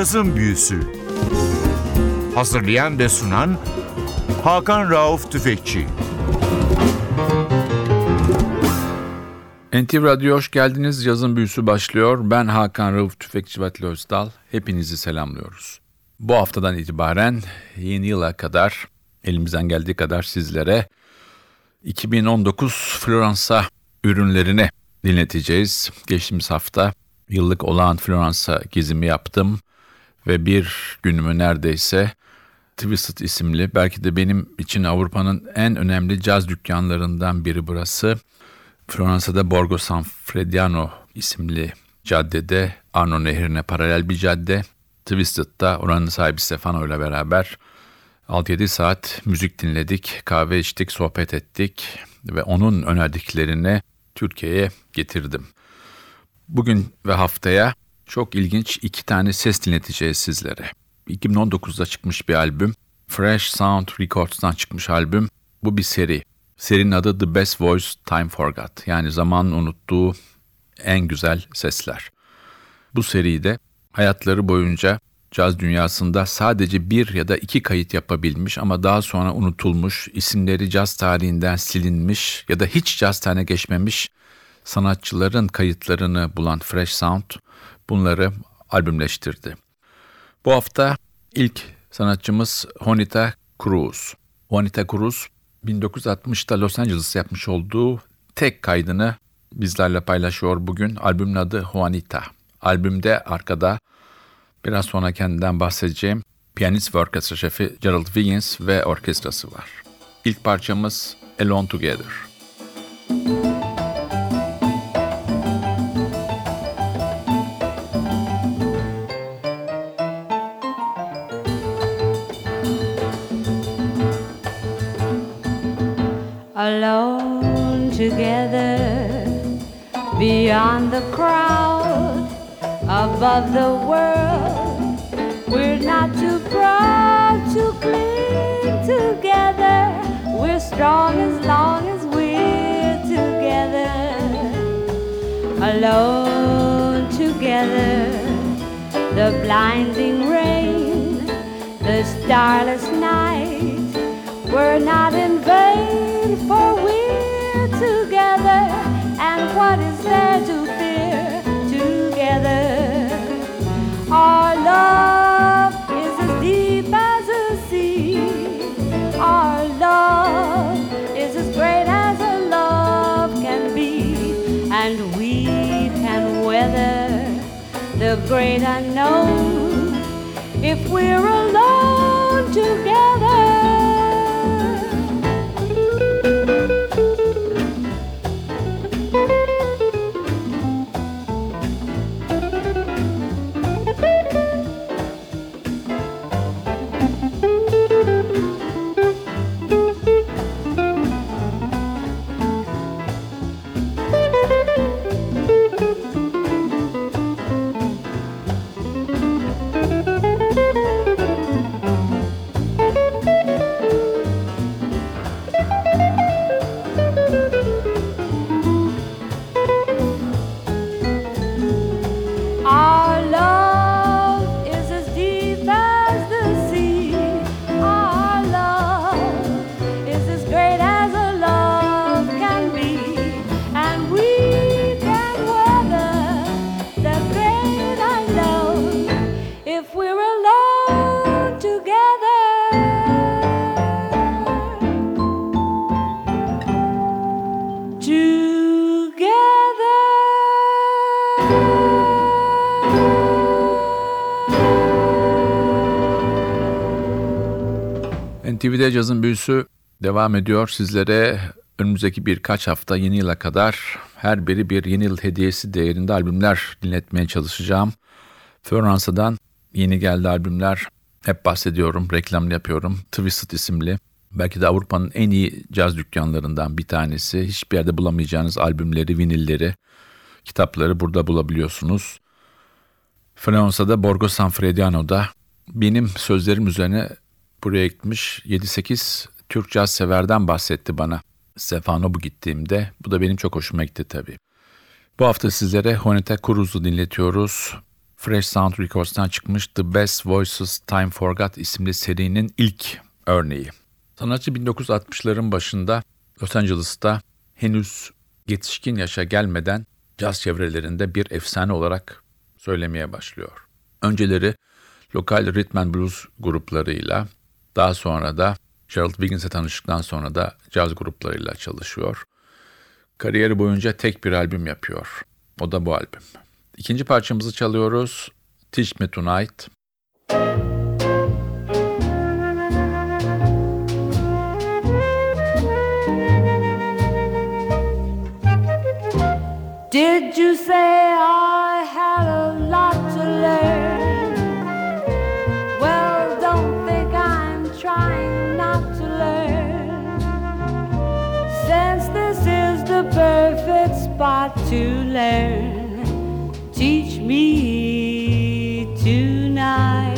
Cazın Büyüsü Hazırlayan ve sunan Hakan Rauf Tüfekçi NTV Radyo hoş geldiniz. Yazın büyüsü başlıyor. Ben Hakan Rauf Tüfekçi Vatli Özdal. Hepinizi selamlıyoruz. Bu haftadan itibaren yeni yıla kadar elimizden geldiği kadar sizlere 2019 Floransa ürünlerini dinleteceğiz. Geçtiğimiz hafta yıllık olağan Floransa gezimi yaptım ve bir günümü neredeyse Twisted isimli belki de benim için Avrupa'nın en önemli caz dükkanlarından biri burası. Floransa'da Borgo San Frediano isimli caddede Arno Nehri'ne paralel bir cadde. Twisted'da oranın sahibi Stefano ile beraber 6-7 saat müzik dinledik, kahve içtik, sohbet ettik ve onun önerdiklerini Türkiye'ye getirdim. Bugün ve haftaya çok ilginç iki tane ses dinleteceğiz sizlere. 2019'da çıkmış bir albüm. Fresh Sound Records'tan çıkmış albüm. Bu bir seri. Serinin adı The Best Voice Time Forgot. Yani zamanın unuttuğu en güzel sesler. Bu seride hayatları boyunca caz dünyasında sadece bir ya da iki kayıt yapabilmiş ama daha sonra unutulmuş, isimleri caz tarihinden silinmiş ya da hiç caz tane geçmemiş sanatçıların kayıtlarını bulan Fresh Sound bunları albümleştirdi. Bu hafta ilk sanatçımız Juanita Cruz. Juanita Cruz 1960'da Los Angeles'ta yapmış olduğu tek kaydını bizlerle paylaşıyor bugün. Albümün adı Juanita. Albümde arkada biraz sonra kendinden bahsedeceğim piyanist ve orkestra şefi Gerald Wiggins ve orkestrası var. İlk parçamız Alone Together. Alone together beyond the crowd above the world. We're not too proud to cling together. We're strong as long as we're together. Alone together the blinding rain the starless night. We're not in vain for we're together, and what is there to fear together? Our love is as deep as a sea. Our love is as great as a love can be, and we can weather the great unknown if we're alone together. Cazın büyüsü devam ediyor. Sizlere önümüzdeki birkaç hafta yeni yıla kadar her biri bir yeni yıl hediyesi değerinde albümler dinletmeye çalışacağım. Floransa'dan yeni geldi albümler. Hep bahsediyorum, reklamını yapıyorum. Twisted isimli. Belki de Avrupa'nın en iyi caz dükkanlarından bir tanesi. Hiçbir yerde bulamayacağınız albümleri, vinilleri, kitapları burada bulabiliyorsunuz. Floransa'da Borgo San Frediano'da benim sözlerim üzerine buraya gitmiş 7-8 Türk caz severden bahsetti bana. Stefano bu gittiğimde. Bu da benim çok hoşuma gitti tabii. Bu hafta sizlere Juanita Cruz'u dinletiyoruz. Fresh Sound Records'tan çıkmış The Best Voices Time Forgot isimli serinin ilk örneği. Sanatçı 1960'ların başında Los Angeles'ta henüz yetişkin yaşa gelmeden caz çevrelerinde bir efsane olarak söylemeye başlıyor. Önceleri lokal rhythm and blues gruplarıyla, daha sonra da Gerald Wiggins'e tanıştıktan sonra da caz gruplarıyla çalışıyor. Kariyeri boyunca tek bir albüm yapıyor. O da bu albüm. İkinci parçamızı çalıyoruz. Teach Me Tonight. Did you say spot to learn, teach me tonight.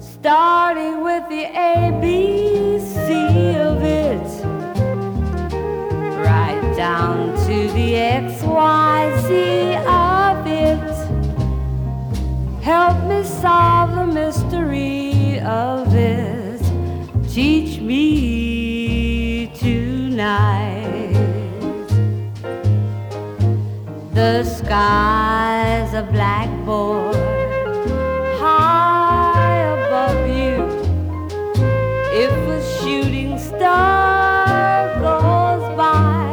Starting with the ABC of it right down to the XYZ of it. Help me solve the mystery of it. Teach me The sky's a blackboard high above you. If a shooting star goes by,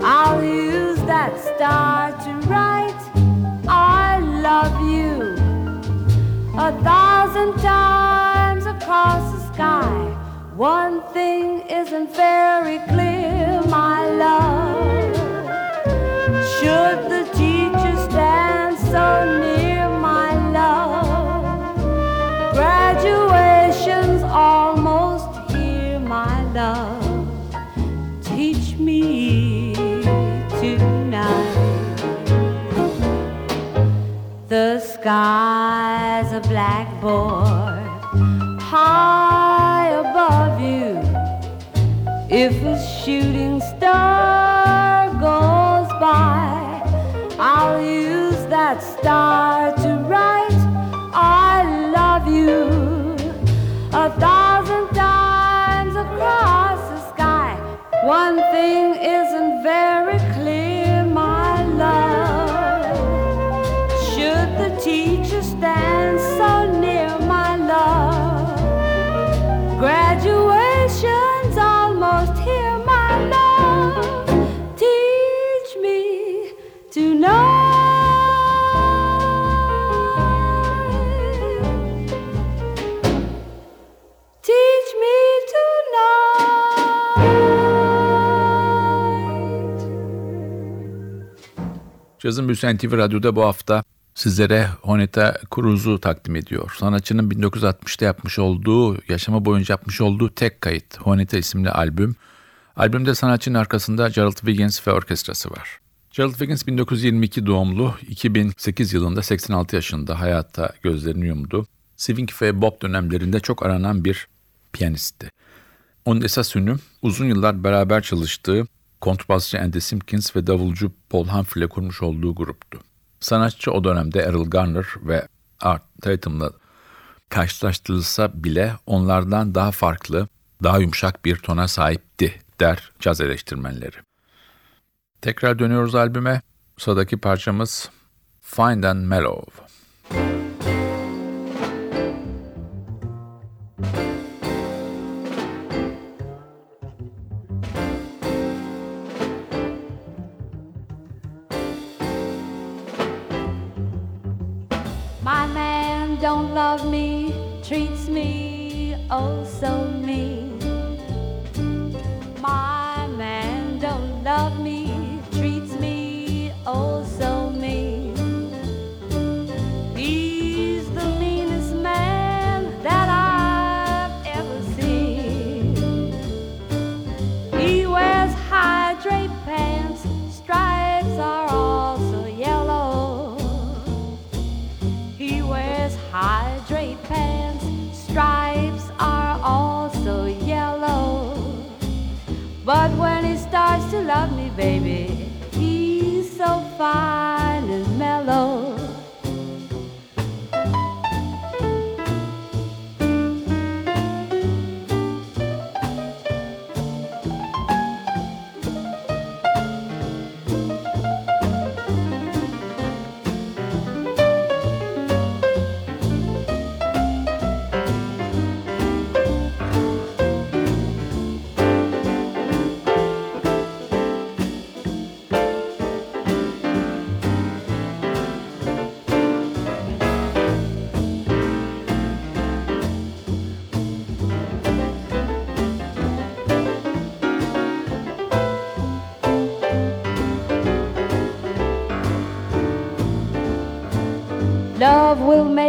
I'll use that star to write, I love you a thousand times across the sky. One thing isn't very clear, my love. Should the teacher stand so near, my love? Graduation's almost here, my love. Teach me tonight. The sky's a blackboard high above you. If a shooting Cazın Büyüsü NTV Radyo'da bu hafta sizlere Honeta Cruz'u takdim ediyor. Sanatçının 1960'ta yapmış olduğu, yaşama boyunca yapmış olduğu tek kayıt Honeta isimli albüm. Albümde sanatçının arkasında Gerald Wiggins ve orkestrası var. Gerald Wiggins 1922 doğumlu, 2008 yılında 86 yaşında hayatta gözlerini yumdu. Swing ve Bob dönemlerinde çok aranan bir piyanistti. Onun esas ünü uzun yıllar beraber çalıştığı kontrbasçı Andy Simpkins ve davulcu Paul Humphrey ile kurmuş olduğu gruptu. Sanatçı o dönemde Errol Garner ve Art Tatum'la karşılaştırılsa bile onlardan daha farklı, daha yumuşak bir tona sahipti der caz eleştirmenleri. Tekrar dönüyoruz albüme. Sıradaki parçamız Find and Mellow. My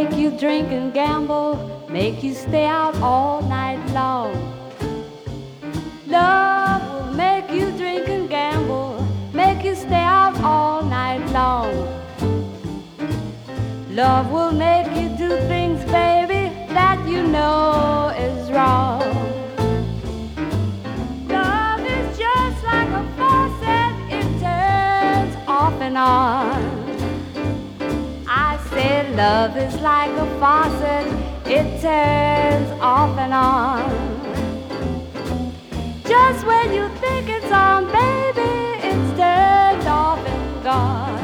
make you drink and gamble, make you stay out all night is like a faucet, it turns off and on. Just when you think it's on, baby, it's turned off and gone.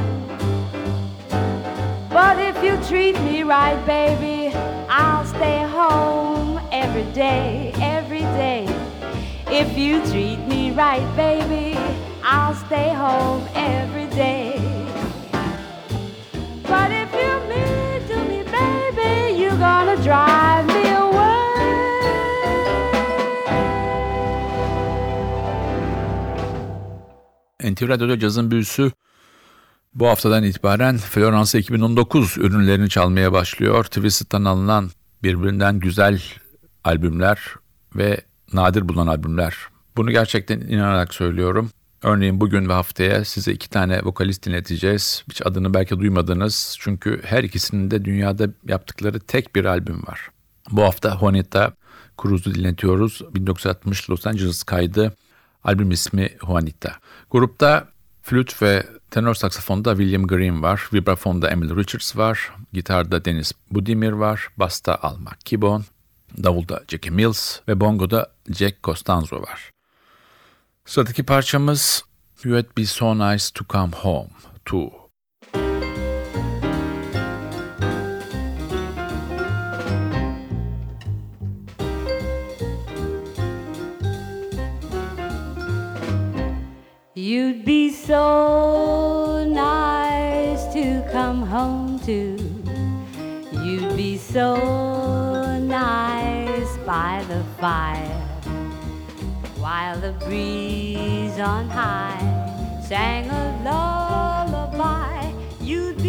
But if you treat me right, baby, I'll stay home every day, every day. If you treat me right, baby, I'll stay home every day. NTV Radyo'da cazın büyüsü bu haftadan itibaren Florence 2019 ürünlerini çalmaya başlıyor. Twisted'dan alınan birbirinden güzel albümler ve nadir bulunan albümler. Bunu gerçekten inanarak söylüyorum. Örneğin bugün ve haftaya size iki tane vokalist dinleteceğiz. Hiç adını belki duymadınız. Çünkü her ikisinin de dünyada yaptıkları tek bir albüm var. Bu hafta Juanita Cruz'u dinletiyoruz. 1960 Los Angeles kaydı. Albüm ismi Juanita. Grupta flüt ve tenor saksafonda William Green var. Vibrafonda Emily Richards var. Gitarda Dennis Budimir var. Basta Al McKibbon. Davulda Jackie Mills ve bongoda Jack Costanzo var. Sıradaki parçamız You Be So Nice To Come Home To. So nice to come home to. You'd be so nice by the fire while the breeze on high sang a lullaby. You'd be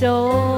so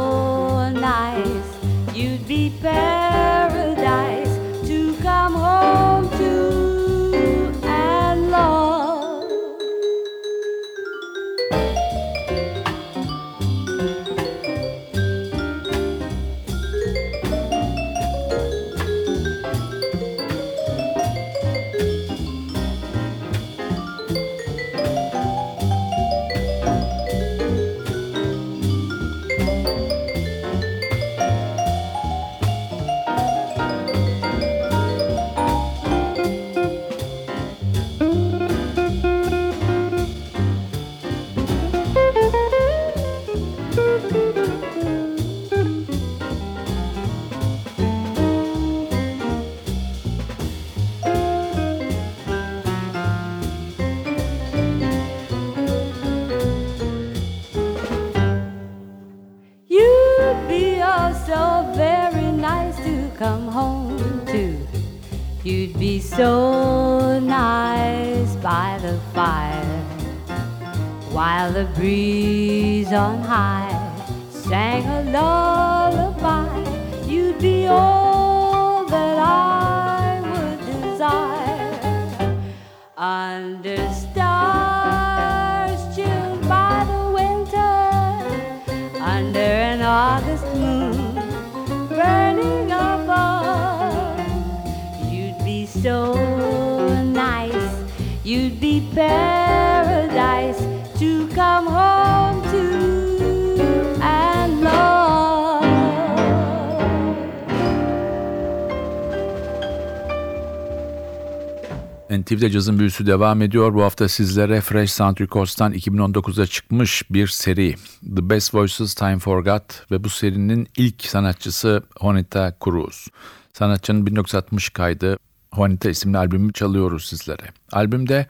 NTV'de cazın büyüsü devam ediyor. Bu hafta sizlere Fresh Sound Records'tan 2019'da çıkmış bir seri. The Best Voices Time Forgot ve bu serinin ilk sanatçısı Juanita Cruz. Sanatçının 1960 kaydı Juanita isimli albümü çalıyoruz sizlere. Albümde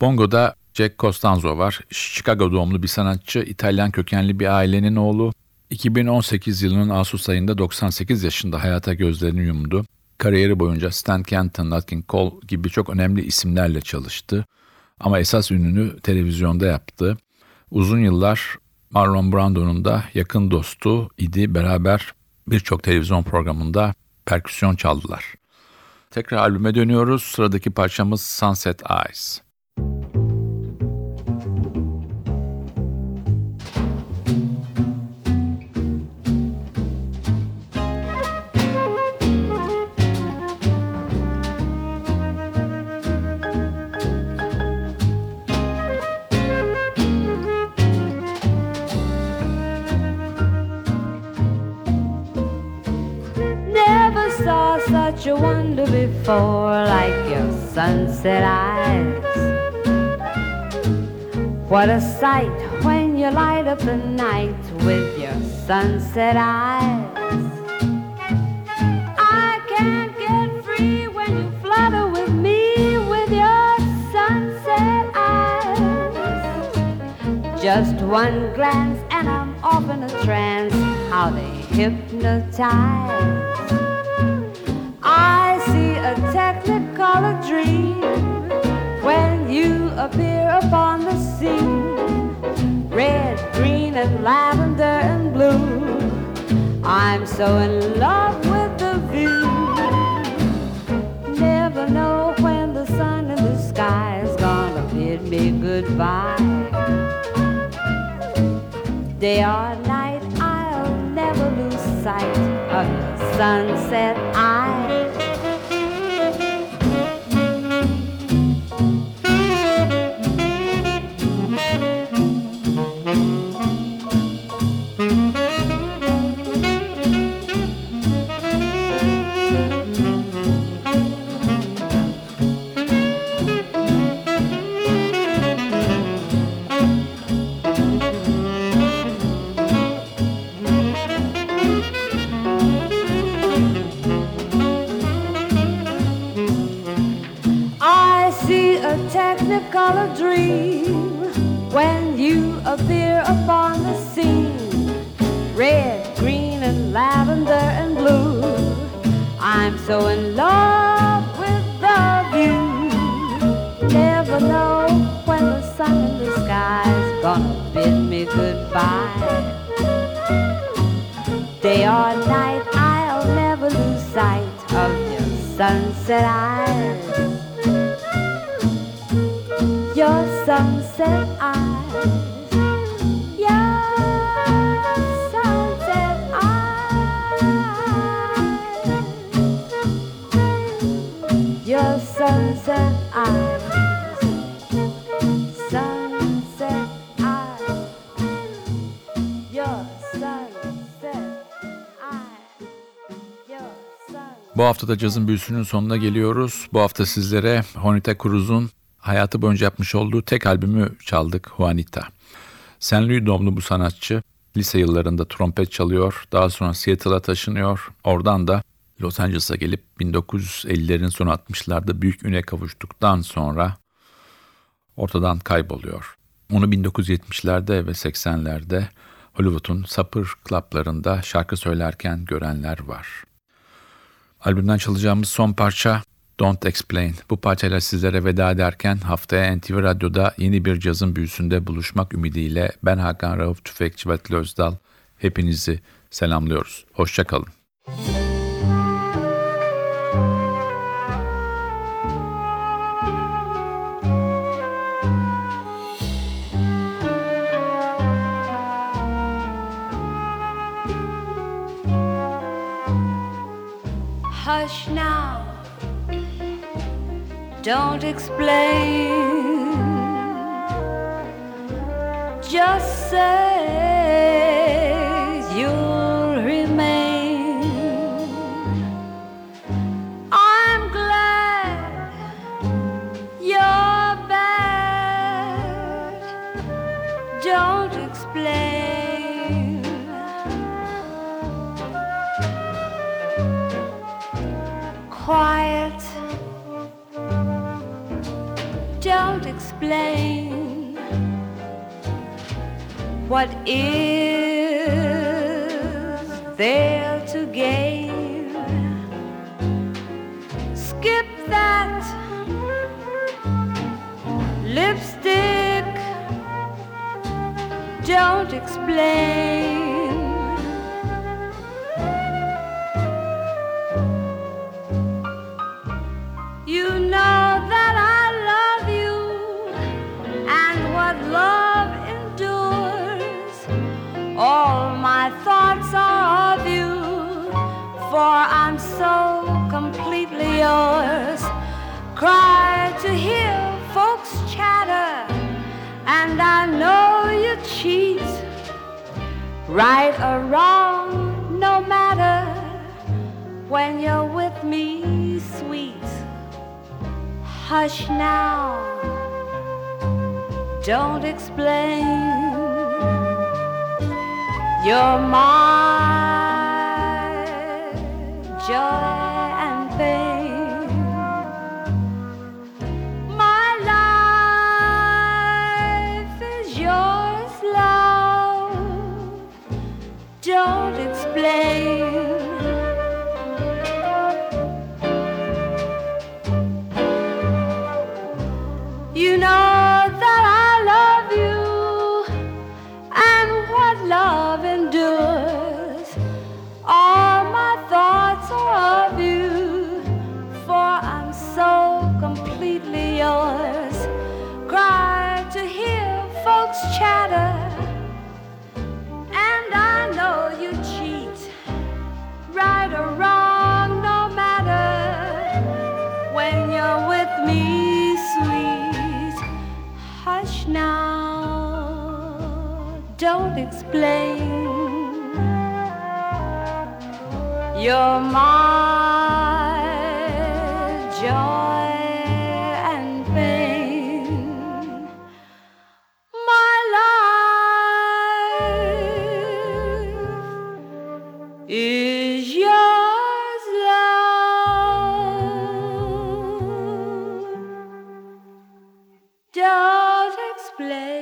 bongoda Jack Costanzo var. Chicago doğumlu bir sanatçı, İtalyan kökenli bir ailenin oğlu. 2018 yılının Ağustos ayında 98 yaşında hayata gözlerini yumdu. Kariyeri boyunca Stan Kenton, Nat King Cole gibi çok önemli isimlerle çalıştı. Ama esas ününü televizyonda yaptı. Uzun yıllar Marlon Brando'nun da yakın dostu idi. Beraber birçok televizyon programında perküsyon çaldılar. Tekrar albüme dönüyoruz. Sıradaki parçamız Sunset Eyes. Before, like your sunset eyes. What a sight when you light up the night with your sunset eyes. I can't get free when you flutter with me with your sunset eyes. Just one glance and I'm off in a trance. How they hypnotize. Scene. Red, green, and lavender and blue. I'm so in love with the view. Never know when the sun in the sky is gonna bid me goodbye. Day or night, I'll never lose sight of the sunset eyes. Sunset eyes. Your sunset eyes. Bu hafta da cazın büyüsünün sonuna geliyoruz. Bu hafta sizlere Juanita Cruz'un hayatı boyunca yapmış olduğu tek albümü çaldık Juanita. St. Louis doğumlu bu sanatçı lise yıllarında trompet çalıyor. Daha sonra Seattle'a taşınıyor. Oradan da Los Angeles'a gelip 1950'lerin sonu 60'larda büyük üne kavuştuktan sonra ortadan kayboluyor. Onu 1970'lerde ve 80'lerde Hollywood'un sapır klaplarında şarkı söylerken görenler var. Albümden çalacağımız son parça Don't Explain. Bu parçayla sizlere veda ederken haftaya NTV Radyo'da yeni bir cazın büyüsünde buluşmak ümidiyle ben Hakan Rauf Tüfekçi ve Özdal hepinizi selamlıyoruz. Hoşçakalın. Hush now, don't explain. Just say What is there to gain? Skip that lipstick. Don't explain. Yours. Cry to hear folks chatter, and I know you cheat. Right or wrong, no matter when you're with me, sweet. Hush now, don't explain. You're my joy don't explain. You're my joy and pain. My life is yours, love. Don't explain.